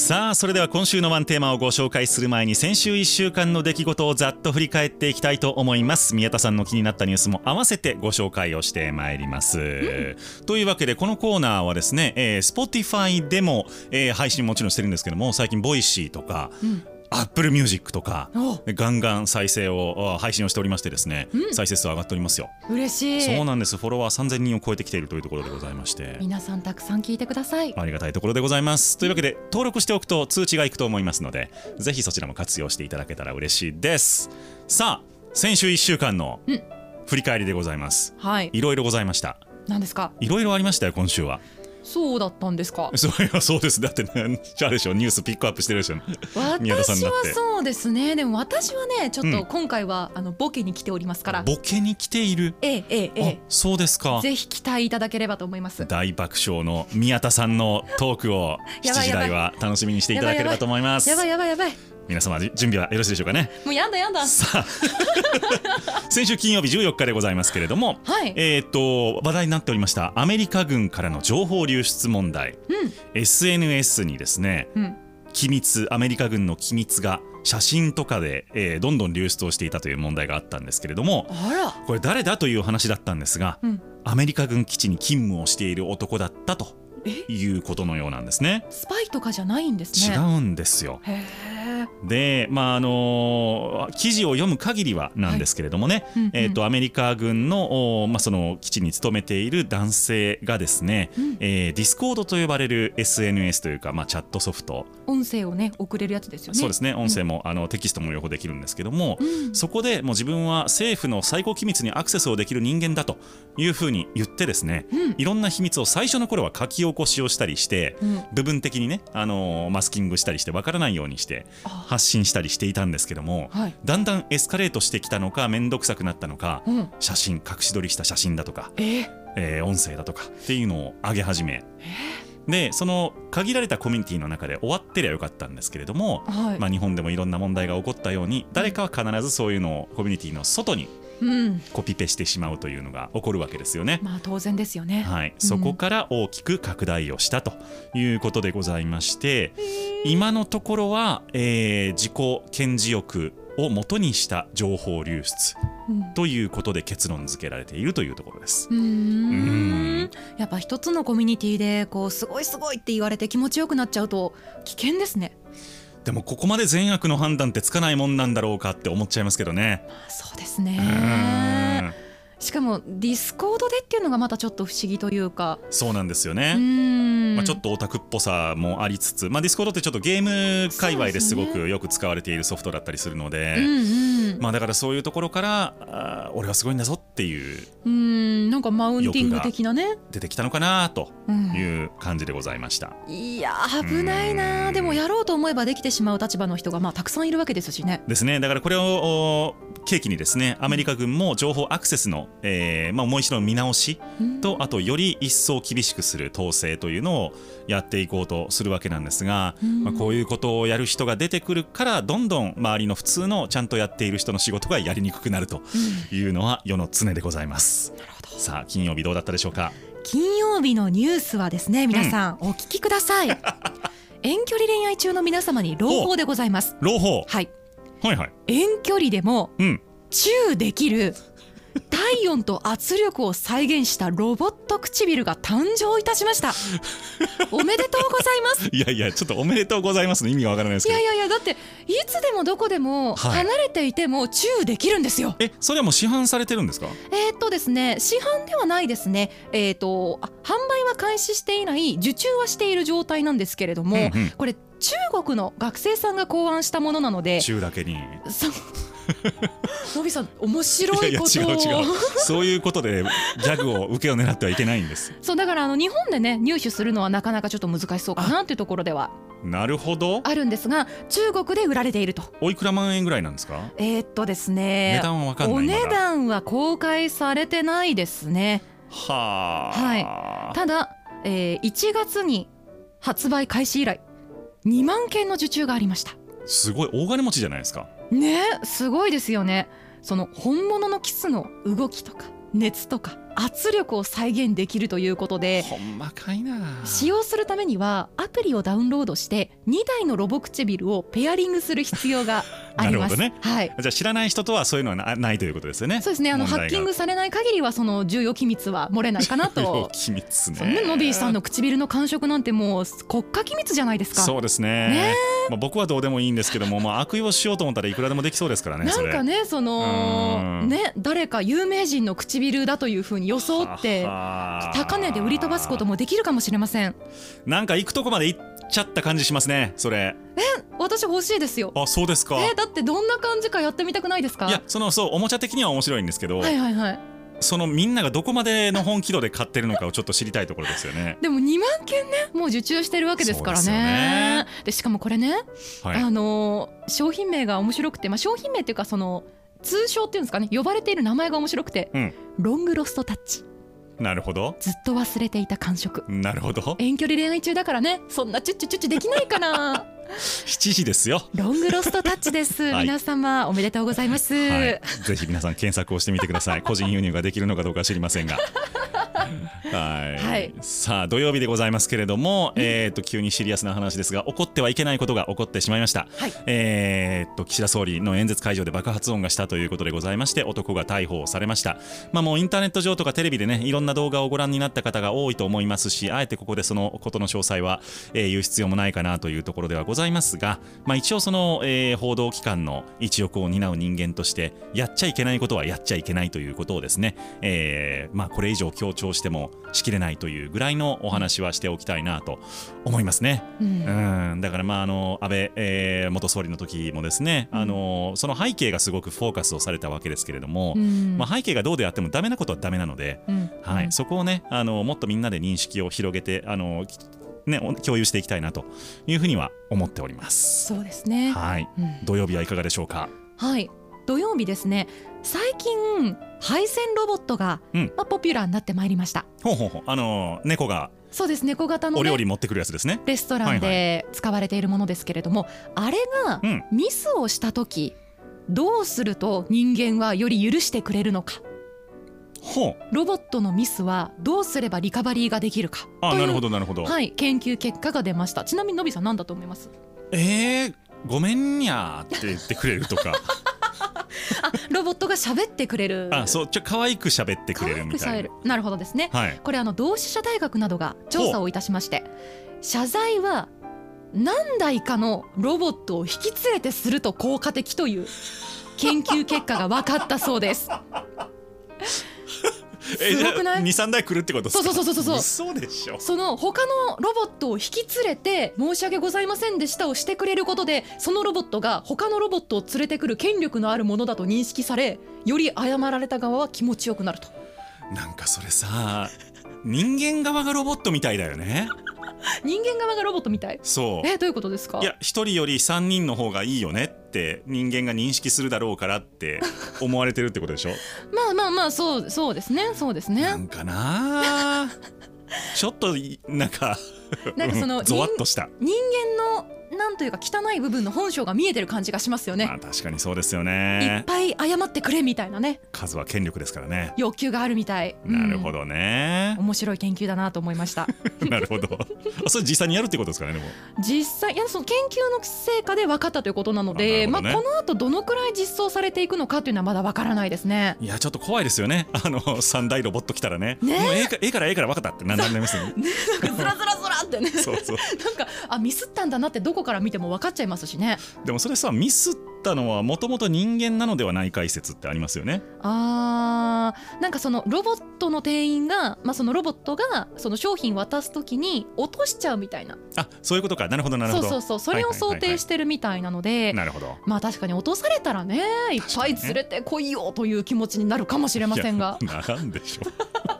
さあそれでは今週のワンテーマをご紹介する前に先週1週間の出来事をざっと振り返っていきたいと思います。宮田さんの気になったニュースも合わせてご紹介をしてまいります、うん、というわけでこのコーナーはですね、えー、Spotify でも、えー、配信もちろんしてるんですけども最近 Voicy とか、うん。 Apple Music とかガンガン再生を配信をしておりましてですね、うん、再生数上がっておりますよ。嬉しい。そうなんです。フォロワー3000人を超えてきているというところでございまして。皆さんたくさん聞いてください。ありがたいところでございます。というわけで登録しておくと通知がいくと思いますのでぜひそちらも活用していただけたら嬉しいです。さあ先週1週間の振り返りでございます、はい、いろいろございました。何ですか？いろいろありましたよ今週はそうだったんですか？それはそうです。だって、ね、あれでしょニュースピックアップしてるでしょ。私はそうですね。でも私はね、ちょっと今回は、うん、あのボケに来ておりますから。ボケに来ている？ええええそうですか。ぜひ期待いただければと思います。大爆笑の宮田さんのトークを7時台は楽しみにしていただければと思います。やばいやばいやばい。皆様準備はよろしいでしょうかね？もうやんだやんだ。さあ。先週金曜日14日でございますけれども、はい、えっ、と話題になっておりましたアメリカ軍からの情報流出問題、うん、SNS にですね、うん、機密アメリカ軍の機密が写真とかで、えー、どんどん流出をしていたという問題があったんですけれどもこれ誰だという話だったんですが、うん、アメリカ軍基地に勤務をしている男だったということのようなんですね。スパイとかじゃないんですね。違うんですよ。で、まああの記事を読む限りはなんですけれどもね、はい、えっ、ー、とアメリカ軍のまあその基地に勤めている男性がですね、うん、えー、ディスコードと呼ばれる SNS というかまあチャットソフト、音声をね送れるやつですよね。そうですね。音声も、うん、あのテキストも両方できるんですけども、うん、そこでもう自分は政府の最高機密にアクセスをできる人間だというふうに言ってですね、いろんな秘密を最初の頃は書き起こしをしたりして、部分的にねあのマスキングしたりしてわからないようにして発信したりしていたんですけども、はい、だんだんエスカレートしてきたのか面倒くさくなったのか、うん、写真隠し撮りした写真だとか、えー、えー、音声だとかっていうのを上げ始め、えー、でその限られたコミュニティの中で終わってりゃよかったんですけれども、はい、まあ、日本でもいろんな問題が起こったように誰かは必ずそういうのをコミュニティの外にコピペしてしまうというのが起こるわけですよね。まあ当然ですよね。はい、そこから大きく拡大をしたということでございまして、今のところは、えー、自己顕示欲をもとにした情報流出ということで結論付けられているというところです。うんやっぱ一つのコミュニティでこうすごいすごいって言われて気持ちよくなっちゃうと危険ですね。でもここまで善悪の判断ってつかないもんなんだろうかって思っちゃいますけどね。まあ、そうですね。しかもディスコードでっていうのがまたちょっと不思議というか。そうなんですよね。まあ、ちょっとオタクっぽさもありつつ、まあ、ディスコードってちょっとゲーム界隈ですごくよく使われているソフトだったりするので、ねうんうん、まあ、だからそういうところからあ俺はすごいんだぞっていううんなんかマウンティング的なね。出てきたのかなという感じでございました、うん、いや危ないなでもやろうと思えばできてしまう立場の人がまあたくさんいるわけですしね。ですね。だからこれを契機にですねアメリカ軍も情報アクセスの、えーまあ、もう一度見直しと、あとより一層厳しくする統制というのをやっていこうとするわけなんですが、まあ、こういうことをやる人が出てくるからどんどん周りの普通のちゃんとやっている人の仕事がやりにくくなるというのは世の常でございます。さあ金曜日どうだったでしょうか？金曜日のニュースはですね皆さん、お聞きください。遠距離恋愛中の皆様に朗報でございます朗報はいはいはい遠距離でも、チューできる体温と圧力を再現したロボット唇が誕生いたしました。おめでとうございます。いやいやちょっとおめでとうございますの意味がわからないですけど。いやいやいやだっていつでもどこでも離れていてもチューできるんですよ、はい、えそれはもう市販されてるんですか？えー、っとですね市販ではないですね。えー、っと販売は開始していない受注はしている状態なんですけれども、うんうん、これ中国の学生さんが考案したものなので中だけに。そう のびさん面白いこといや違う違う。そういうことでギャグを受けを狙ってはいけないんです。そうだからあの日本でね入手するのはなかなかちょっと難しそうかなっていうところでは。なるほど。あるんですが中国で売られていると。おいくら万円ぐらいなんですか？えー、っとですね値段は分かんないお値段は公開されてないですね。はあ、はい、ただ、えー、1月に発売開始以来2万件の受注がありました。すごい大金持ちじゃないですかねすごいですよね。その本物のキスの動きとか熱とか。圧力を再現できるということでほんまかいな。使用するためにはアプリをダウンロードして2台のロボ唇をペアリングする必要が あります。なるほどはい。じゃあ知らない人とはそういうのはなないということですよね。そうですね。あのハッキングされない限りはその重要機密は漏れないかなと。機密ね。ねノビーさんの唇の感触なんてもう国家機密じゃないですか。そうですね。ね。まあ、僕はどうでもいいんですけども、まあ、悪用しようと思ったらいくらでもできそうですからねなんかねそのうん。ね誰か有名人の唇だというふうに装って高値で売り飛ばすこともできるかもしれません。なんか行くとこまで行っちゃった感じしますねそれ。私欲しいですよ。あそうですか。えだってどんな感じかやってみたくないですか？いやそのそうおもちゃ的には面白いんですけど、はいはいはい。そのみんながどこまでの本気度で買ってるのかをちょっと知りたいところですよね。でも2万件ねもう受注してるわけですからそうでね。しかもこれね、はい。あのー商品名が面白くて、まあ、商品名っていうかその通称っていうんですかね呼ばれている名前が面白くて、うん。ロングロストタッチ。なるほど。ずっと忘れていた感触。なるほど。遠距離恋愛中だからね。そんなチュッチュチュッチュできないかな7時ですよ。ロングロストタッチです、はい。皆様おめでとうございます、はい、ぜひ皆さん検索をしてみてください。個人輸入ができるのかどうかは知りませんが。はい、はい。さあ土曜日でございますけれども、えー、と急にシリアスな話ですが起こってはいけないことが起こってしまいました、はい。えー、と岸田総理の演説会場で爆発音がしたということでございまして男が逮捕されました、まあ、もうインターネット上とかテレビでねいろんな動画をご覧になった方が多いと思いますしあえてここでそのことの詳細は、えー言う必要もないかなというところではございますが、まあ、一応その、えー報道機関の一翼を担う人間としてやっちゃいけないことはやっちゃいけないということをですね、えーまあ、これ以上強調してもしきれないというぐらいのお話はしておきたいなと思いますね。うん。うん、だからまああの安倍、えー元総理の時もですね、あのその背景がすごくフォーカスをされたわけですけれども、うん。まあ、背景がどうであってもダメなことはダメなので、うん。はい。そこをねあのもっとみんなで認識を広げてあの、ね、お共有していきたいなというふうには思っております。そうですね、はい。うん。土曜日はいかがでしょうか？はい。土曜日ですね。最近配線ロボットが、うん。まあ、ポピュラーになってまいりました。ほうほうほう。あの猫がそうです。猫型の、ね、お料理持ってくるやつですね。レストランで使われているものですけれども、あれがうん。ミスをした時どうすると人間はより許してくれるのかロボットのミスはどうすればリカバリーができるかあなるほどなるほど。はい、研究結果が出ました。ちなみにのびさん何だと思います？えー、ごめんにゃーって言ってくれるとか。あロボットが喋ってくれる。あそうちょ可愛く喋ってくれるみたいな。なるほどですね。はい。これあの同志社大学などが調査をいたしまして謝罪は何台かのロボットを引き連れてすると効果的という研究結果が分かったそうです。えすごくない？二三台来るってことですか？そうそうそうそうそう。嘘でしょ。その他のロボットを引き連れて申し訳ございませんでしたをしてくれることでそのロボットが他のロボットを連れてくる権力のあるものだと認識されより謝られた側は気持ちよくなると。なんかそれさ人間側がロボットみたいだよね。人間側がロボットみたい？そう。えどういうことですか？いや一人より三人の方がいいよねって人間が認識するだろうからって思われてるってことでしょ？まあまあまあそうそうですね。そうですね。なんかな？あちょっといなんかなんかその ゾワッとした、人間のなんというか汚い部分の本性が見えてる感じがしますよね、まあ確かにそうですよいっねぱい謝ってくれみたいなね。数は権力ですからね。欲求があるみたい、うん。なるほどね、面白い研究だなと思いました。なるほど。あそれ実際にやるってことですからねでも。実際いやその研究の成果で分かったということなのでまあ、この後どのくらい実装されていくのかというのはまだ分からないですね。いやちょっと怖いですよね。あの三大ロボット来たらね。ね。もうええかええからええから分かったってなんなんでますよね。なんかずらずらずらってね。そうそう。なんかあミスったんだなってどこから見ても分かっちゃいますしね。でもそれさミスったのはもともと人間なのではないか説ってありますよね。あーなんかそのロボットの店員が、まあ、そのロボットがその商品渡す時に落としちゃうみたいな。あそういうことか。なるほどなるほど。そうそうそう。それを想定してるみたいなのでなるほど。まあ確かに落とされたらねいっぱい連れてこいよという気持ちになるかもしれませんが。いやならんでしょ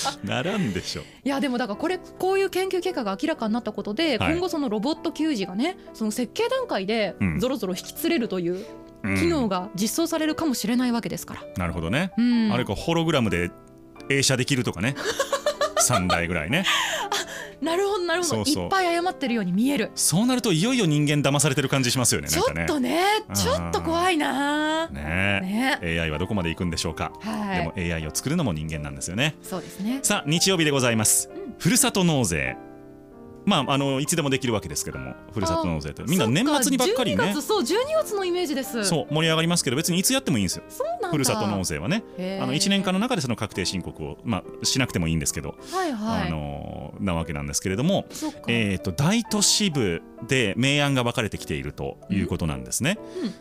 ならんでしょいやでもだからこれこういう研究結果が明らかになったことで、はい。今後そのロボット給仕がねその設計段階でうん。ぞろぞろ引き連れるといううん。機能が実装されるかもしれないわけですから。なるほどね、うん、あれかホログラムで映写できるとかね。3台ぐらいね なるほどなるほど。いっぱい謝ってるように見える。そうなるといよいよ人間騙されてる感じしますよねちょっとねちょっと怖いな。ね。ね。AI はどこまで行くんでしょうか、はい。でも AI を作るのも人間なんですよね。そうですね。さあ日曜日でございます、うん。ふるさと納税まああのいつでもできるわけですけどもふるさと納税ってみんな年末にばっかりそね。12月そう12月のイメージです。そう盛り上がりますけど別にいつやってもいいんですよ。ふるさと納税はね。あの1年間の中でその確定申告を、まあ、しなくてもいいんですけど、はいはい。あのなわけなんですけれども、えー、と大都市部で明暗が分かれてきているということなんですね。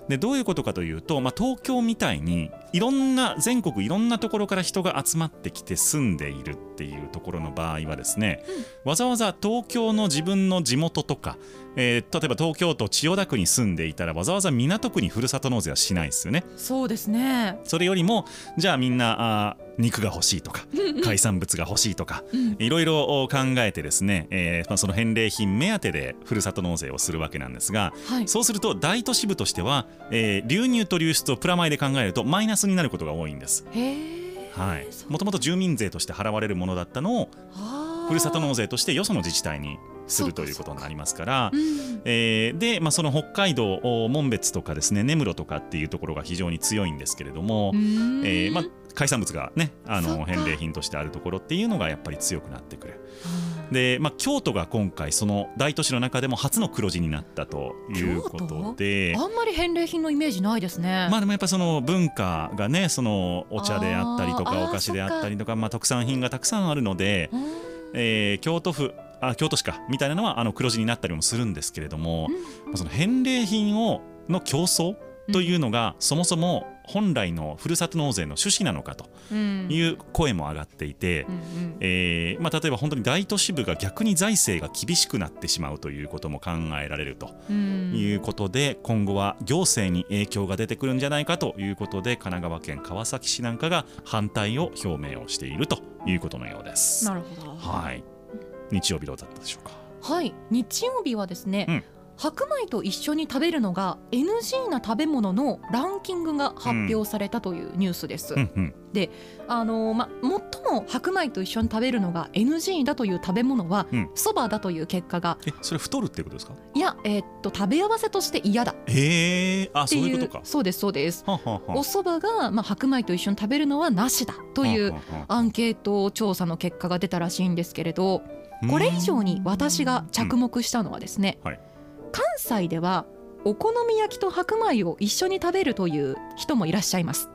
でどういうことかというと、まあ、東京みたいにいろんな全国いろんなところから人が集まってきて住んでいるっていうところの場合はですね、わざわざ東京の自分の地元とか、えー例えば東京都千代田区に住んでいたらわざわざ港区にふるさと納税はしないですよね。そうですねそれよりもじゃあみんなあー肉が欲しいとか海産物が欲しいとかうん。いろいろ考えてですね、えーまあ、その返礼品目当てでふるさと納税をするわけなんですがはい。そうすると大都市部としては、えー流入と流出をプラマイで考えるとマイナスになることが多いんです。はい、もともと住民税として払われるものだったのをふるさと納税としてよその自治体にするということになりますからう。ん。えーで、まあ、その北海道お紋別とかですね根室とかっていうところが非常に強いんですけれども、うん。えーまあ、海産物がねあの返礼品としてあるところっていうのがやっぱり強くなってくる。はで、まあ、京都が今回その大都市の中でも初の黒字になったということで。あ。あんまり返礼品のイメージないですね。まあでもやっぱその文化がねそのお茶であったりとかお菓子であったりとかまあ特産品がたくさんあるので、うん。えー京都府あ京都市かみたいなのはあの黒字になったりもするんですけれども、まあその返礼品をの競争というのが、そもそも本来のふるさと納税の趣旨なのかとうん。いう声も上がっていて、えーまあ、例えば本当に大都市部が逆に財政が厳しくなってしまうということも考えられるとうん。いうことで、今後は行政に影響が出てくるんじゃないかということで神奈川県川崎市なんかが反対を表明をしているということのようです。なるほど。はい。日曜日どうだったでしょうか？はい。日曜日はですね、うん白米と一緒に食べるのが NG な食べ物のランキングが発表されたというニュースです。うんうん。あのま最も白米と一緒に食べるのが NG だという食べ物はうん。そば、だという結果が。えそれ太るっていうことですか？いやえーっと食べ合わせとして嫌だ。っえー、あそういうことか。そうですそうです。はははお蕎麦がまあ白米と一緒に食べるのはなしだというアンケート調査の結果が出たらしいんですけれどこれ以上に私が着目したのはですね、はい関西ではお好み焼きと白米を一緒に食べるという人もいらっしゃいます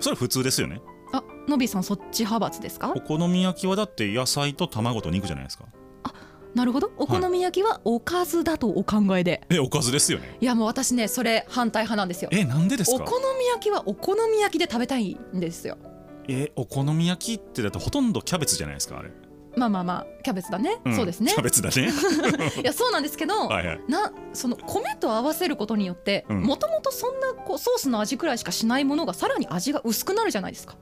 それ普通ですよね。あのびさんそっち派閥ですか？お好み焼きはだって野菜と卵と肉じゃないですか。なるほどお好み焼きはおかずだとお考えで、えおかずですよね。い、やもう私ねそれ反対派なんですよえなんでですか？お好み焼きはお好み焼きで食べたいんですよえお好み焼きってだってほとんどキャベツじゃないですかあれ。まあまあまあキャベツだね、んそうですねキャベツだね。いやそうなんですけど、はいはい。なその米と合わせることによってうんもともとそんなこうソースの味くらいしかしないものがさらに味が薄くなるじゃないですか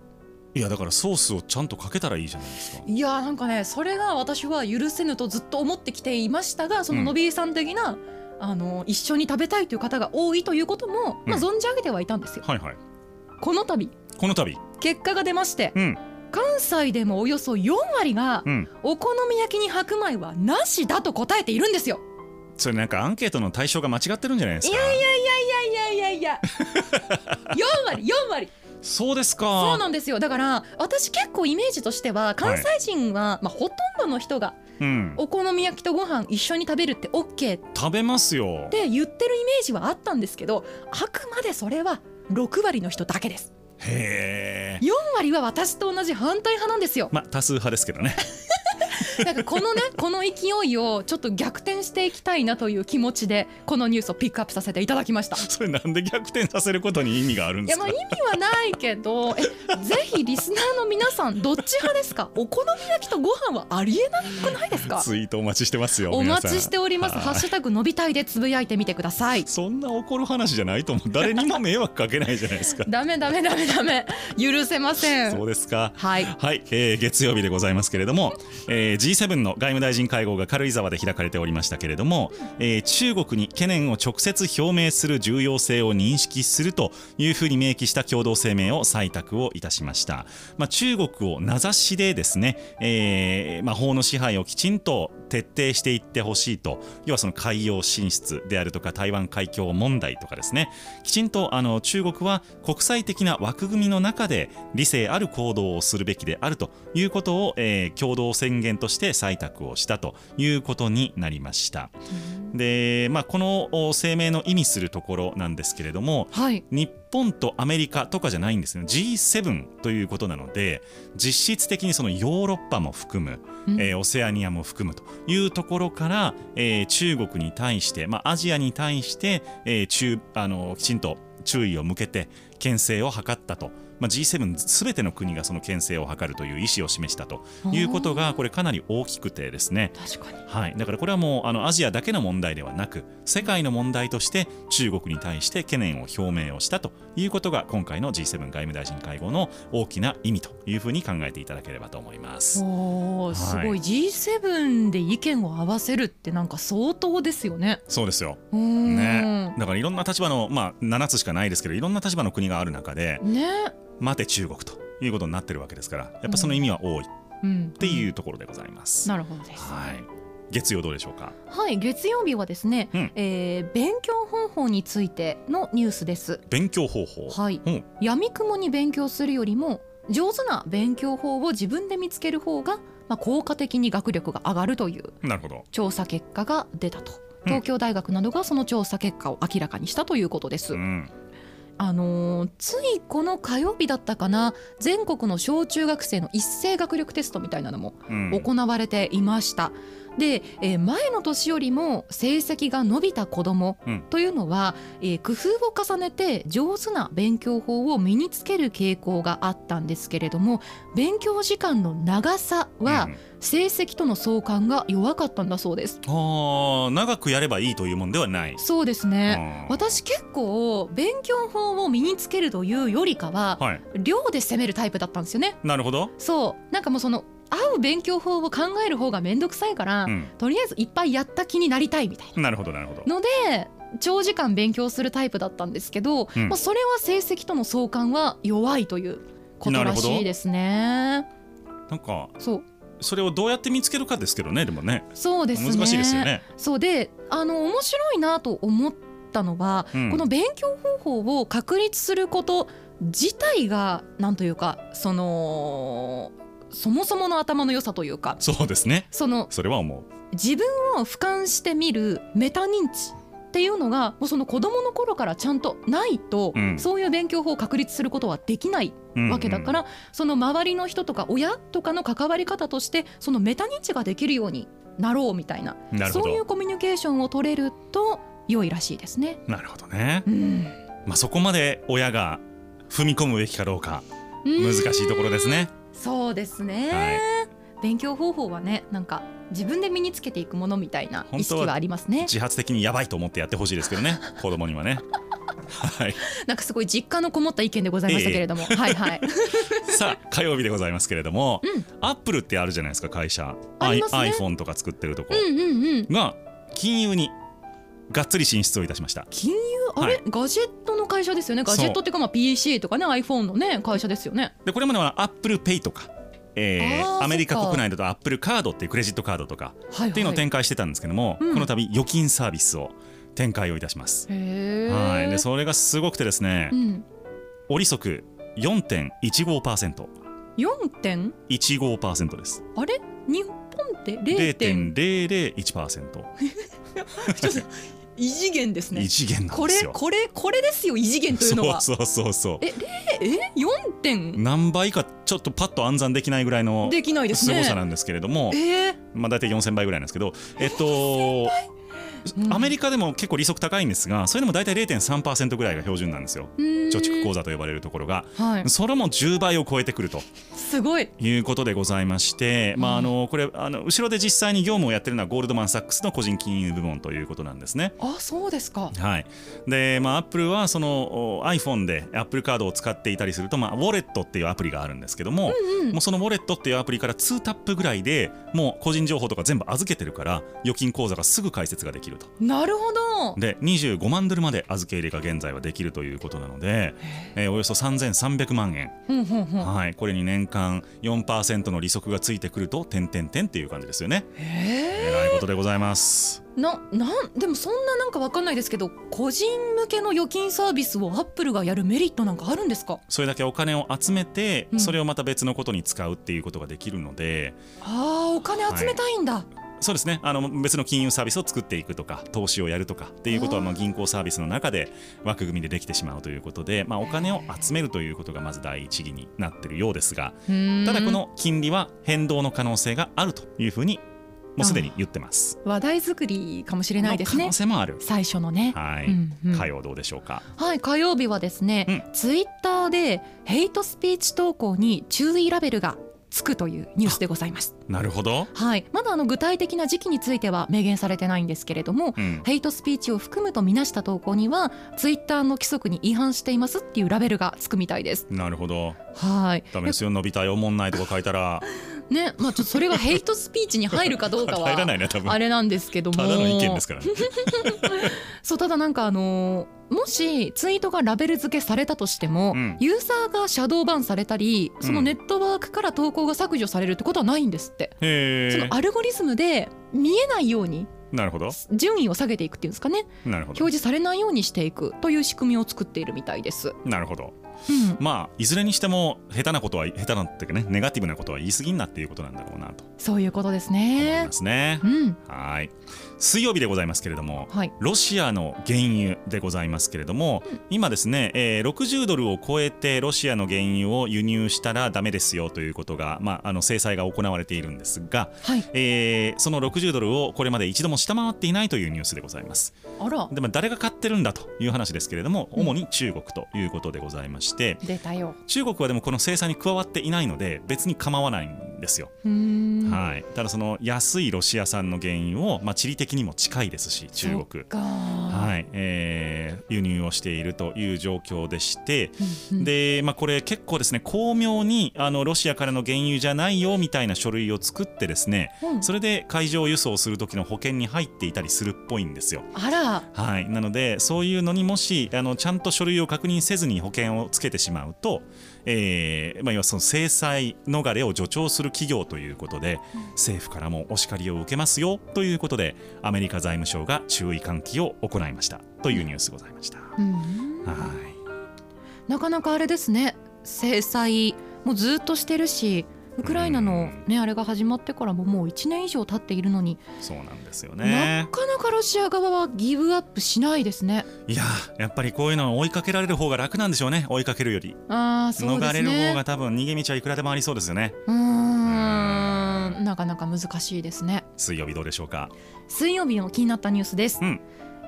いやだからソースをちゃんとかけたらいいじゃないですか。いやーなんかねそれが私は許せぬとずっと思ってきていましたがそのうんのびーさん的な、あの一緒に食べたいという方が多いということも、まあ、うん存じ上げてはいたんですよ。はいはい。この度この度。結果が出ましてうん関西でもおよそ4割がうん。お好み焼きに白米はなしだと答えているんですよ。それなんかアンケートの対象が間違ってるんじゃないですか？いやいやいやいやいやいや4 割4割そうですか。そうなんですよだから私結構イメージとしては関西人は、まあ、ほとんどの人がうん。お好み焼きとご飯一緒に食べるって OK っ食べますよ。て言ってるイメージはあったんですけどあくまでそれは6割の人だけですへえ。4割は私と同じ反対派なんですよまあ多数派ですけどね。なんかこのね この勢いをちょっと逆転していきたいなという気持ちでこのニュースをピックアップさせていただきましたそれなんで逆転させることに意味があるんですか？いやまあ意。味はないけどえぜひリスナーの皆さんどっち派ですか？お好み焼きとご飯はありえなくないですか？ツイートお待ちしてますよ。お皆さん待ちしておりますはいハッシュタグのびたいでつぶやいてみてくださいそんな怒る話じゃないと思う。誰にも迷惑かけないじゃないですか。ダメダメダメダメ許せませんそうですか。はいはい、えー月曜日でございますけれども、ええー G7 の外務大臣会合が軽井沢で開かれておりましたけれども、えー中国に懸念を直接表明する重要性を認識するというふうに明記した共同声明を採択をいたしました、まあ、中国を名指しでですね、えーまあ、法の支配をきちんと徹底していってほしいと。要はその海洋進出であるとか台湾海峡問題とかですね。きちんとあの中国は国際的な枠組みの中で理性ある行動をするべきであるということを、えー共同宣言として採択をしたということになりました。で、まあ、このお声明の意味するところなんですけれどもはい日本とアメリカとかじゃないんですね G7 ということなので実質的にそのヨーロッパも含む、うんえーオセアニアも含むというところから、えー中国に対して、まあ、アジアに対して、えー中あのきちんと注意を向けて牽制を図ったと。まあ、G7 すべての国がその牽制を図るという意思を示したということがこれかなり大きくてですね。確かに。はい、だからこれはもうあのアジアだけの問題ではなく世界の問題として中国に対して懸念を表明をしたということが今回の G7 外務大臣会合の大きな意味というふうに考えていただければと思います。おーすごい、はい G7 で意見を合わせるってなんか相当ですよね。そうですよ。ね、だからいろんな立場の、まあ、7つしかないですけどいろんな立場の国がある中でね待て中国ということになってるわけですからやっぱその意味は多い。っうん、ていうところでございます。なるほどです。はい、月曜どうでしょうか？はい月曜日はですね、うん。えー勉強方法についてのニュースです。勉強方法、はい。うん。闇雲に勉強するよりも上手な勉強法を自分で見つける方が、まあ、効果的に学力が上がるというなるほど。調査結果が出たと。うん。東京大学などがその調査結果を明らかにしたということです。うんあのーついこの火曜日だったかな全国の小中学生の一斉学力テストみたいなのもうん行われていました。で、えー前の年よりも成績が伸びた子どもうん。というのは、えー工夫を重ねて上手な勉強法を身につける傾向があったんですけれども勉強時間の長さはうん。成績との相関が弱かったんだそうです。あー長くやればいいというもんではない。そうですね。あー。私結構勉強法を身につけるというよりかははい、量で攻めるタイプだったんですよね。なるほど。そう。なんかもうその合う勉強法を考える方がめんどくさいから、うん、とりあえずいっぱいやった気になりたいみたいな。るほどなるほど。なので長時間勉強するタイプだったんですけど、うん。まあ、それは成績との相関は弱いということらしいですね。なんかそう。それをどうやって見つけるかですけどねでもね。そうですね。難しいですよね。そう。であの面白いなと思ったのは、うん。この勉強方法を確立すること自体がなんというかそのそもそもの頭の良さというかそうですね。そのそれは思う。自分を俯瞰してみるメタ認知っていうのがもうその子供の頃からちゃんとないと、うんそういう勉強法を確立することはできないうんわけだから、その周りの人とか親とかの関わり方としてそのメタ認知ができるようになろうみたいなそういうど。コミュニケーションを取れると良いらしいですね。なるほどね。うん、まあそこまで親が踏み込むべきかどうか難しいところですね。そうですね、は勉強方法はねなんか自分で身につけていくものみたいな本当は意識はありますね。自発的にやばいと思ってやってほしいですけどね 子供にはね。はい。なんかすごい実家のこもった意見でございましたけれども、はいはい。さあ火曜日でございますけれども、うん。アップルってあるじゃないですか会社。ありますね。iPhone とか作ってるとこ。うんうんうん。が金融にがっつり進出をいたしました。金融あれ、はい。ガジェットの会社ですよね。ガジェットっていうかまあ PC とかね iPhone のね会社ですよね。でこれまでは Apple Pay とか、えーアメリカ国内だと Apple カードっていうクレジットカードとかはいっていうのをはい展開してたんですけども、うん。この度預金サービスを展開をいたします。へはい、でえそれがすごくてですね、うん。折速4.15%。4点15%です。あれ？日本って0点？0.001%。異次元ですね。異次元なんこれですよ。これこれですよ異次元というのは。そうそうそうそう。ええ4点？何倍かちょっとパッと暗算できないぐらいのできないですね。凄さなんですけれども、えー、まあ大体4000倍ぐらいなんですけど、えっとうん。アメリカでも結構利息高いんですがそれでも大体0.3%ぐらいが標準なんですよ。貯蓄口座と呼ばれるところが。はい。それも10倍を超えてくると。すごい。いうことでございまして、まあ、あのこれあの後ろで実際に業務をやってるのはゴールドマン・サックスの個人金融部門ということなんですね。あそうですか。はい、で、まあ、アップルはそのお iPhone で Apple カードを使っていたりすると、まあ、ウォレットっていうアプリがあるんですけども,、うんもうそのウォレットっていうアプリから2タップぐらいでもう個人情報とか全部預けてるから預金口座がすぐ開設ができると。なるほど。で25万ドルまで預け入れが現在はできるということなので、え。ーおよそ3300万円、はい、これに年間4%の利息がついてくると点々点っていう感じですよね。へえ。らいことでございます。えななんでもそんななんかわかんないですけど個人向けの預金サービスをアップルがやるメリットなんかあるんですか？それだけお金を集めて、うん。それをまた別のことに使うっていうことができるので、あーお金集めたいんだ、そうですね。あの別の金融サービスを作っていくとか投資をやるとかっていうことはまあ銀行サービスの中で枠組みでできてしまうということで、まあ、お金を集めるということがまず第一義になってるようですがただこの金利は変動の可能性があるというふうにもうすでに言ってます。話題作りかもしれないですの可ね能性もある。最初のね。はい、うんうん。火曜どうでしょうか？はい火曜日はですね、うん。ツイッターでヘイトスピーチ投稿に注意ラベルがつくというニュースでございます。なるほど。はい。まだあの具体的な時期については明言されてないんですけれどもうん、ヘイトスピーチを含むとみなした投稿にはツイッターの規則に違反していますっていうラベルがつくみたいです。なるほど。はい。ダメですよ。伸びたい、おもんないとか書いたら ねまあちょっとそれがヘイトスピーチに入るかどうかは 入らないね多分。あれなんですけどもただの意見ですからね。そうただなんかあのーもしツイートがラベル付けされたとしても、うんユーザーがシャドーバンされたりそのネットワークから投稿が削除されるってことはないんですって、へえ。そのアルゴリズムで見えないようになるほど。順位を下げていくっていうんですかねなるほど。表示されないようにしていくという仕組みを作っているみたいです。なるほど。うん、まあいずれにしても下手なことは下手なっていうかねネガティブなことは言い過ぎんなっていうことなんだろうなとそういうことですねま。すねう。ん、はい。水曜日でございますけれども。はい。ロシアの原油でございますけれども、今ですね、えー60ドルを超えてロシアの原油を輸入したらダメですよということが、まあ、あの制裁が行われているんですが、はい。えーその60ドルをこれまで一度も下回っていないというニュースでございます。あら、でも誰が買ってるんだという話ですけれども、うん主に中国ということでございまして、出たよ。中国はでもこの制裁に加わっていないので別に構わないんですよ。はい、ただその安いロシア産の原油を、まあ、地理的にも近いですし中そ国。はいえー輸入をしているという状況でして、うんうんでまあ、これ結構ですね巧妙にあのロシアからの原油じゃないよみたいな書類を作ってですねうんそれで海上輸送する時の保険に入っていたりするっぽいんですよ。あら、はい、なのでそういうのにもしあのちゃんと書類を確認せずに保険をつけてしまうと、えーまあ、要はその制裁逃れを助長する企業ということで、政府からもお叱りを受けますよということでアメリカ財務省が注意喚起を行いましたというニュースございました。うんはいなかなかあれですね。制裁もうずっとしてるし。ウクライナのねあれが始まってからももう1年以上経っているのに、そうなんですよなね。かなかロシア側はギブアップしないですね。いややっぱりこういうのは追いかけられる方が楽なんでしょうね追いかけるより、ああそうね。逃れる方が多分逃げ道はいくらでもありそうですよねうーんなかなか難しいですね。水曜日どうでしょうか？水曜日の気になったニュースです。うん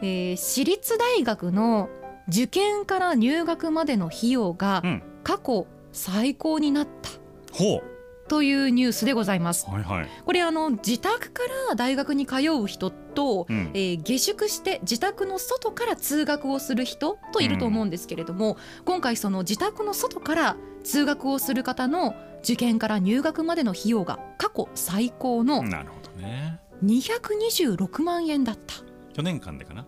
えー私立大学の受験から入学までの費用がうん過去最高になったほというニュースでございます。う。はいはい、これあの自宅から大学に通う人と、うん。えー下宿して自宅の外から通学をする人といると思うんですけれども、今回その自宅の外から通学をする方の受験から入学までの費用が過去最高のなるほどね。226万円だった。4年間でかな？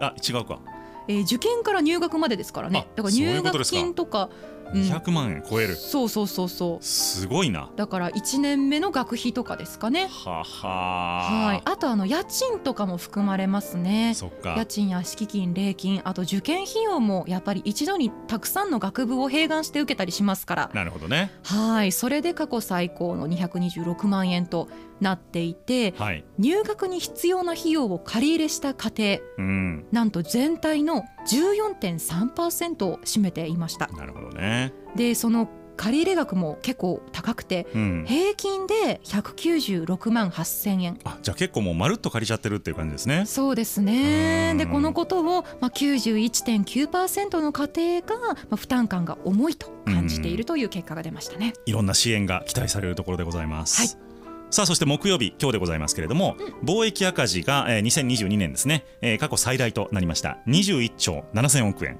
あ違うか。えー受験から入学までですからね。あだから入学金とかうん200万円超える、そうそうそうそう。すごいな。だから1年目の学費とかですかね。はははい。あとあの家賃とかも含まれますね。そっか。家賃や敷金礼金あと受験費用もやっぱり一度にたくさんの学部を併願して受けたりしますから。なるほどね。はい。それで過去最高の226万円となっていてはい。入学に必要な費用を借り入れした家庭うん。なんと全体の14.3%を占めていました。なるほどね。でその借入額も結構高くてうん、平均で196万8000円。あじゃあ結構もうまるっと借りちゃってるっていう感じですね。そうですね。うん。でこのことを、まあ、91.9%の家庭が、まあ、負担感が重いと感じているという結果が出ましたね。いろんな支援が期待されるところでございます。はいさあそして木曜日今日でございますけれども、貿易赤字が、えー、2022年ですね、えー過去最大となりました。21兆7000億円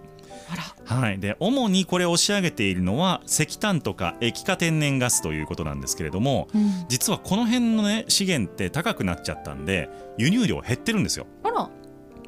はい、で主にこれを押し上げているのは石炭とか液化天然ガスということなんですけれどもうん。実はこの辺の、ね、資源って高くなっちゃったんで輸入量減ってるんですよ。あら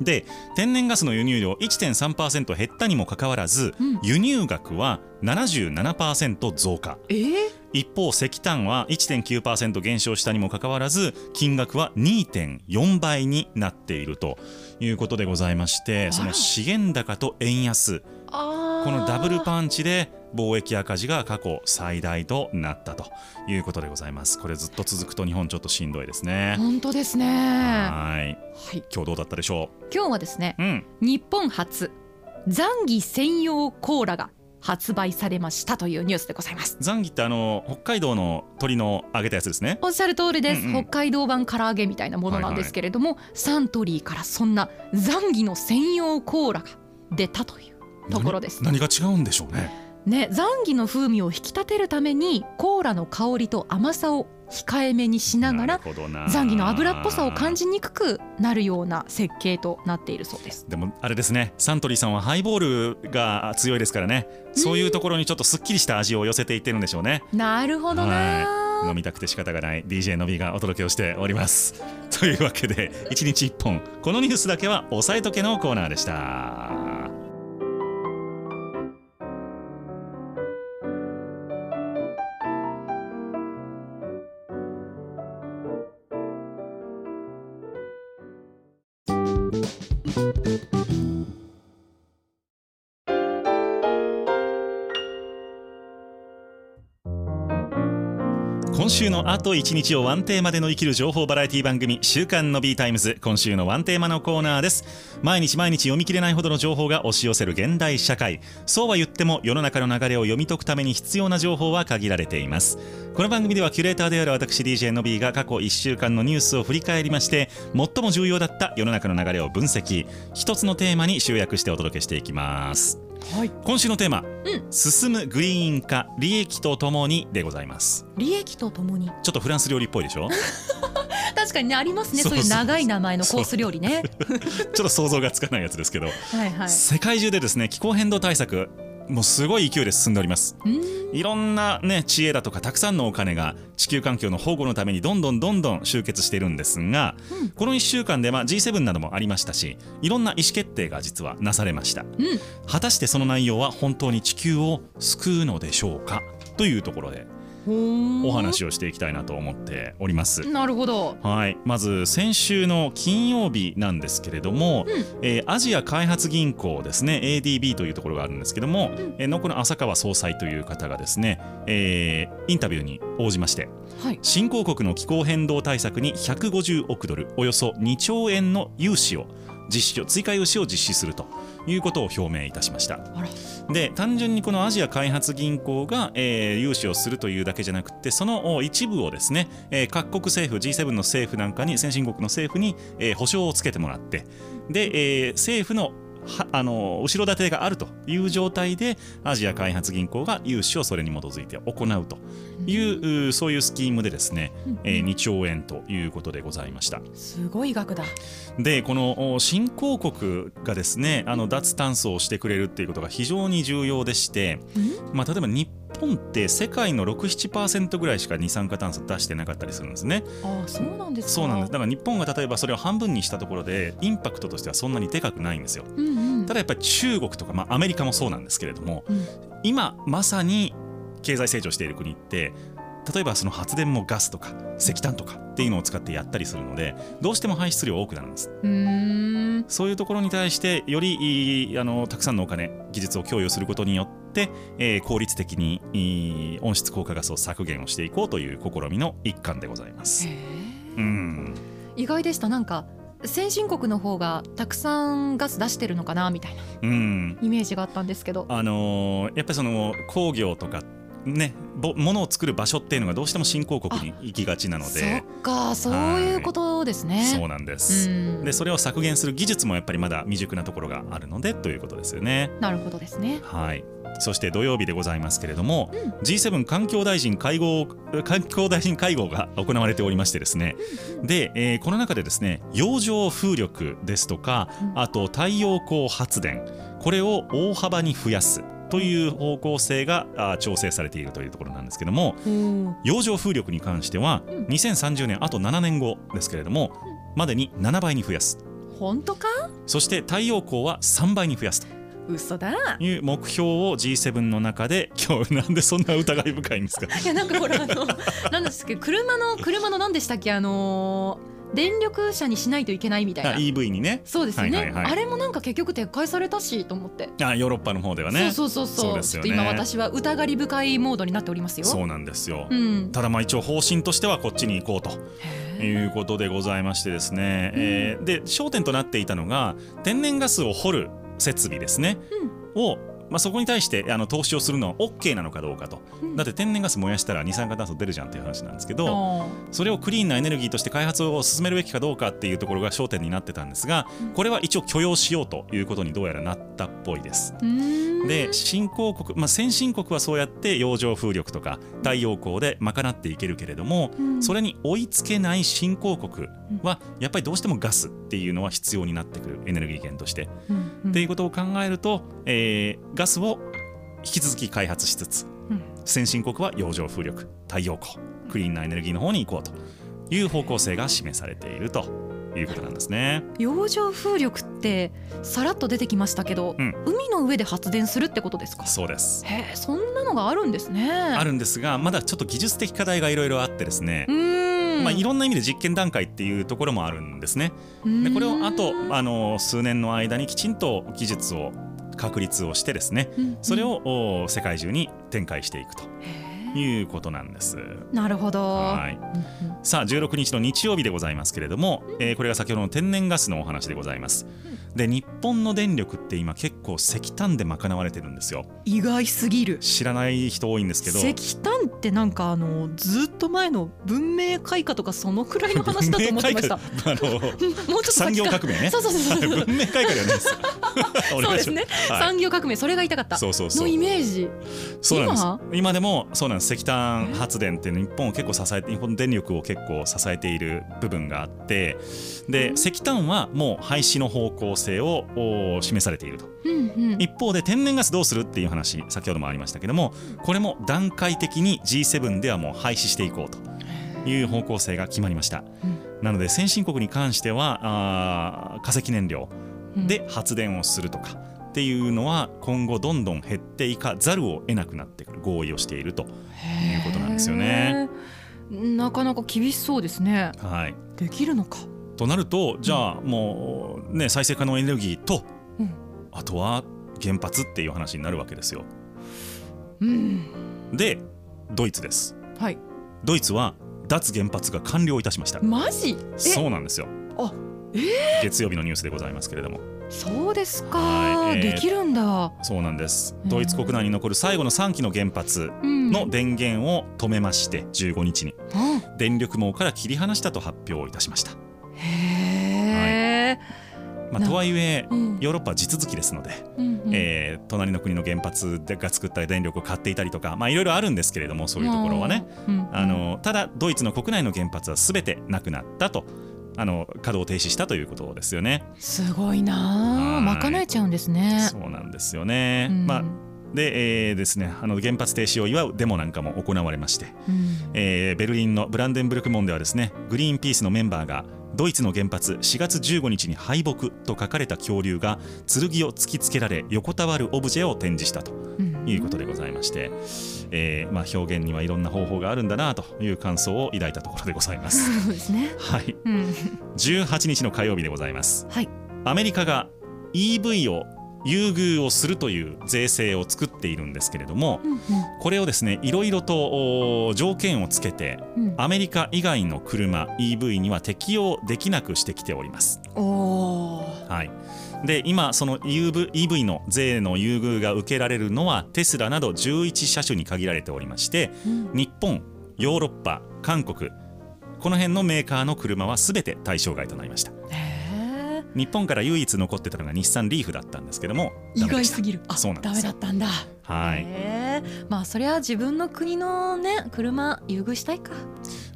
で天然ガスの輸入量1.3%減ったにもかかわらず、うん。輸入額は77%増加。えー、一方石炭は1.9%減少したにもかかわらず金額は2.4倍になっているということでございましてその資源高と円安。このダブルパンチで貿易赤字が過去最大となったということでございます。これずっと続くと日本ちょっとしんどいですね。本当ですね。ははい。い、今日どうだったでしょ今日はですねううん。日本初ザンギ専用コーラが発売されましたというニュースでございます。ザンギってあの北海道の鶏の揚げたやつですね。おっしゃる通りです、うんうん。北海道版唐揚げみたいなものなんですけれども、サントリーからそんなザンギの専用コーラが出たというところです。何何が違うんでしょうねね、ザンギの風味を引き立てるためにコーラの香りと甘さを控えめにしながらザンギの油っぽさを感じにくくなるような設計となっているそうです。でもあれですね。サントリーさんはハイボールが強いですからね。そういうところにちょっとすっきりした味を寄せていってるんでしょうね。なるほどな、飲みたくて仕方がない。DJ のびがお届けをしております。というわけで1日1本。このニュースだけは押さえとけのコーナーでしたのあと1日をワンテーマで乗り切る情報バラエティ番組「週刊 Nobby タイムズ」今週のワンテーマのコーナーです。毎日毎日読み切れないほどの情報が押し寄せる現代社会。そうは言っても世の中の流れを読み解くために必要な情報は限られています。この番組ではキュレーターである私 DJ の B が過去1週間のニュースを振り返りまして最も重要だった世の中の流れを分析。一つのテーマに集約してお届けしていきます。はい、今週のテーマ、うん。進むグリーン化利益とともにでございます。利益とともに。ちょっとフランス料理っぽいでしょ？確かにねありますね。そそう。いう長い名前のコース料理ね。ちょっと想像がつかないやつですけど、はいはい。世界中でですね気候変動対策もうすごい勢いで進んでおります。うーんいろんなね知恵だとかたくさんのお金が地球環境の保護のためにどんどんどんどん集結しているんですが、うん。この1週間で、まあ、G7 などもありましたしいろんな意思決定が実はなされました。うん。果たしてその内容は本当に地球を救うのでしょうか？というところでお話をしていきたいなと思っております。なるほど。はい、まず先週の金曜日なんですけれども、うんえーアジア開発銀行ですね ADB というところがあるんですけども、うんえーのこの浅川総裁という方がですね、えーインタビューに応じましてはい。新興国の気候変動対策に150億ドルおよそ2兆円の融資を実施を追加融資を実施するということを表明いたしました。で単純にこのアジア開発銀行が、えー融資をするというだけじゃなくてそのお一部をですね、えー各国政府 G7 の政府なんかに先進国の政府に、えー保証をつけてもらってで、えー政府のはあの後ろ盾があるという状態でアジア開発銀行が融資をそれに基づいて行うという、うそういうスキームでですね、えー2兆円ということでございました。すごい額だ。でこのお新興国がですねあの脱炭素をしてくれるっていうことが非常に重要でして、まあ、例えば日本って世界の67%ぐらいしか二酸化炭素出してなかったりするんですね。ああそうなんですか？そうなんですだから日本が例えばそれを半分にしたところでインパクトとしてはそんなにでかくないんですよ。うんうん。ただやっぱり中国とか、まあ、アメリカもそうなんですけれどもうん今まさに経済成長している国って例えばその発電もガスとか石炭とかっていうのを使ってやったりするのでどうしても排出量多くなるんです。うーん。そういうところに対してよりあのたくさんのお金技術を供与することによって、えー効率的に温室効果ガスを削減をしていこうという試みの一環でございます。うん意外でしたなんか先進国の方がたくさんガス出してるのかなみたいなうんイメージがあったんですけど。あのーやっぱりその工業とかねぼ物を作る場所っていうのがどうしても新興国に行きがちなのそでっかそういうことですね。そうなんです。うんでそれを削減する技術もやっぱりまだ未熟なところがあるのでということですよね。なるほどですね。はい。そして土曜日でございますけれども、うん G7 環境大臣会合環境大臣会合が行われておりましてですね、で、えーこの中でですね洋上風力ですとか、うんあと太陽光発電これを大幅に増やすという方向性があ調整されているというところなんですけどもうん。洋上風力に関してはうん。2030年あと7年後ですけれどもまでに7倍に増やす。本当か？そして太陽光は3倍に増やすと。嘘だ。いう目標を G7 の中で今日なんでそんな疑い深いんですか？いやなんかほらあのなんですけど車の車の何でしたっけ？あのー電力車にしないといけないみたいあな。EV にね。そうですよね、はいはいはい。あれもなんか結局撤回されたしと思って、あヨーロッパの方ではね。そうそうそうそう。そうですよね。今私は疑り深いモードになっておりますよ。そうなんですよ、うん。ただまあ一応方針としてはこっちに行こうとへいうことでございましてですね、えーで焦点となっていたのが天然ガスを掘る設備ですね、を、まあ、そこに対してあの投資をするのは OK なのかどうかと、うん。だって天然ガス燃やしたら二酸化炭素出るじゃんっていう話なんですけど、あそれをクリーンなエネルギーとして開発を進めるべきかどうかっていうところが焦点になってたんですがうん。これは一応許容しようということにどうやらなったっぽいです。で新興国、まあ、先進国はそうやって洋上風力とか太陽光で賄っていけるけれどもうん。それに追いつけない新興国はやっぱりどうしてもガスっていうのは必要になってくるエネルギー源として。っていうことを考えると、えーガスを引き続き開発しつつうん。先進国は洋上風力太陽光クリーンなエネルギーの方に行こうという方向性が示されているということなんですね。洋上風力ってさらっと出てきましたけど、うん。海の上で発電するってことですか？そうです。へえそんなのがあるんですね。あるんですがまだちょっと技術的課題がいろいろあってですね。まあ、いろんな意味で実験段階っていうところもあるんですね。でこれをあとあの数年の間にきちんと技術を確立をしてですねうんそれをお世界中に展開していくということなんです。なるほど。はい。さあ16日の日曜日でございますけれども、えーこれが先ほどの天然ガスのお話でございます。で日本の電力って今結構石炭で賄われてるんですよ。意外すぎる。知らない人多いんですけど。石炭ってなんかあのずっと前の文明開化とかそのくらいの話だと思ってました。あの もうちょっと産業革命ね。そうそうそうそう。は い文明開化じゃないですそうですね、はい。産業革命それが言いたかった。そうそうそう。のイメージ。そうなんです。今今でもそうなんです石炭発電っていうの日本を結構支えて日本の電力を結構支えている部分があってで石炭はもう廃止の方向性をお示されていると。うんうん。一方で天然ガスどうするっていう話先ほどもありましたけどもこれも段階的に G7 ではもう廃止していこうという方向性が決まりました。うん。なので先進国に関してはあー化石燃料で発電をするとかっていうのは今後どんどん減っていかざるを得なくなってくる合意をしているということなんですよね。なかなか厳しそうですねはい、できるのかとなるとじゃあもうね再生可能エネルギーと、うんあとは原発っていう話になるわけですよ。うんでドイツです。はいドイツは脱原発が完了いたしました。マジ？え？そうなんですよ。あ月曜日のニュースでございますけれども。そうですか、はいえー。できるんだ、そうなんです。うん。ドイツ国内に残る最後の3基の原発うん、の電源を止めまして15日に。あ電力網から切り離したと発表いたしました。へえ、まあ、なとはいえうん。ヨーロッパは地続きですので、うんうん。えー隣の国の原発が作った電力を買っていたりとかまあいろいろあるんですけれどもそういうところはね、うん。うん。あのただドイツの国内の原発は全てなくなったとあの稼働停止したということですよね。すごいなあ。はい。賄えちゃうんですね。そうなんですよね。うん。まあで、えーですねあの原発停止を祝うデモなんかも行われまして、うん。えーベルリンのブランデンブルク門ではですねグリーンピースのメンバーがドイツの原発4月15日に敗北と書かれた恐竜が剣を突きつけられ横たわるオブジェを展示したと。うんいうことでございまして、えーまあ、表現にはいろんな方法があるんだなという感想を抱いたところでございます。そうですね。はい、うん。18日の火曜日でございます。はい。アメリカが EV を優遇をするという税制を作っているんですけれどもうんこれをですねいろいろとお条件をつけてうん。うんアメリカ以外の車 EV には適用できなくしてきております。おー。はい、で今その EV, の税の優遇が受けられるのはテスラなど11車種に限られておりましてうん。日本ヨーロッパ韓国この辺のメーカーの車は全て対象外となりました。日本から唯一残ってたのが日産リーフだったんですけども意外すぎる。あダそうなんです。よメだったんだはい。まあそりゃ自分の国のね車優遇したいか。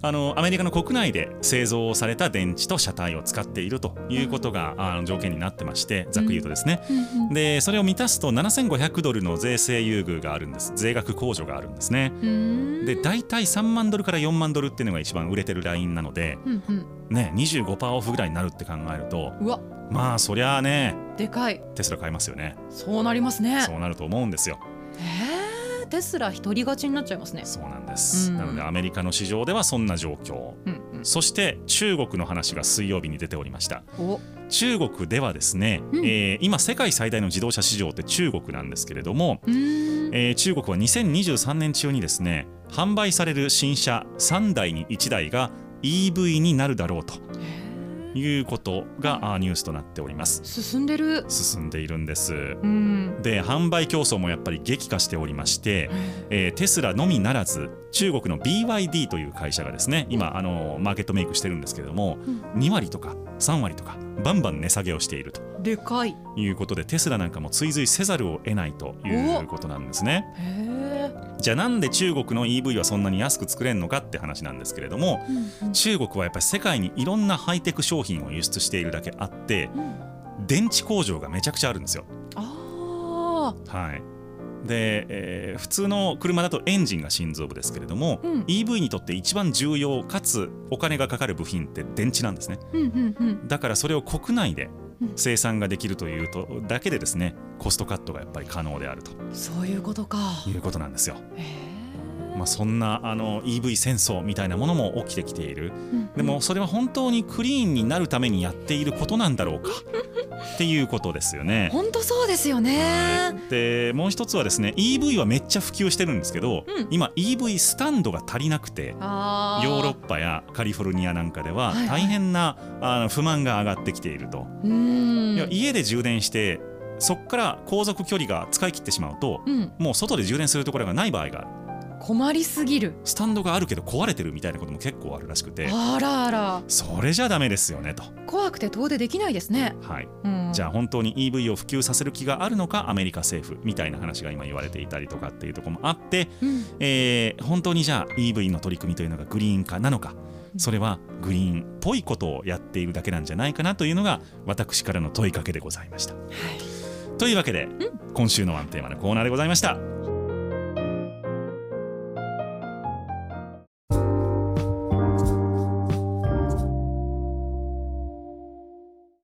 あのアメリカの国内で製造された電池と車体を使っているということが、あの条件になってましてざっくり言うとですね、でそれを満たすと7500ドルの税制優遇があるんです。税額控除があるんですね。うん。で大体3万ドルから4万ドルっていうのが一番売れてるラインなのでうんうん。ね25%オフぐらいになるって考えるとまあそりゃあねでかい。テスラ買いますよね。そうなりますね。そうなると思うんですよへーテスラ一人勝ちになっちゃいますね。そうなんです、うん。なのでアメリカの市場ではそんな状況。うんうん。そして中国の話が水曜日に出ておりました。お。中国ではですね、うん。えー今世界最大の自動車市場って中国なんですけれども、うーん。えー中国は2023年中にですね販売される新車3台に1台が EV になるだろうと。へーいうことがニュースとなっております。進んでる。進んでいるんです。うん。で販売競争もやっぱり激化しておりまして、えーテスラのみならず中国の BYD という会社がですね今あのマーケットメイクしてるんですけれどもうん。2割とか3割とかバンバン値下げをしているとでかい。いうことでテスラなんかも追随せざるを得ないということなんですね。じゃあなんで中国の EV はそんなに安く作れるのかって話なんですけれども中国はやっぱり世界にいろんなハイテク商品を輸出しているだけあって電池工場がめちゃくちゃあるんですよ。あはい。で、えー普通の車だとエンジンが心臓部ですけれども、うん。EV にとって一番重要かつお金がかかる部品って電池なんですね。ーうんうんうん。だからそれを国内でうん生産ができるというとだけでですねコストカットがやっぱり可能であると。そういうことか。いうことなんですよ。まあ、そんなあの EV 戦争みたいなものも起きてきている。うん。でもそれは本当にクリーンになるためにやっていることなんだろうかっていうことですよね。本当そうですよね。でもう一つはですね EV はめっちゃ普及してるんですけど、うん。今 EV スタンドが足りなくてヨーロッパやカリフォルニアなんかでははいはい。大変なあの不満が上がってきていると、家で充電してそこから航続距離が使い切ってしまうとうん。もう外で充電するところがない場合がある困りすぎる。スタンドがあるけど壊れてるみたいなことも結構あるらしくて。あらあら。それじゃダメですよねと、怖くて遠出できないですね。はい、うん。じゃあ本当に EV を普及させる気があるのかアメリカ政府みたいな話が今言われていたりとかっていうところもあって、うん。えー本当にじゃあ EV の取り組みというのがグリーン化なのか。それはグリーンっぽいことをやっているだけなんじゃないかなというのが私からの問いかけでございました。というわけで、今週のワンテーマのコーナーでございました。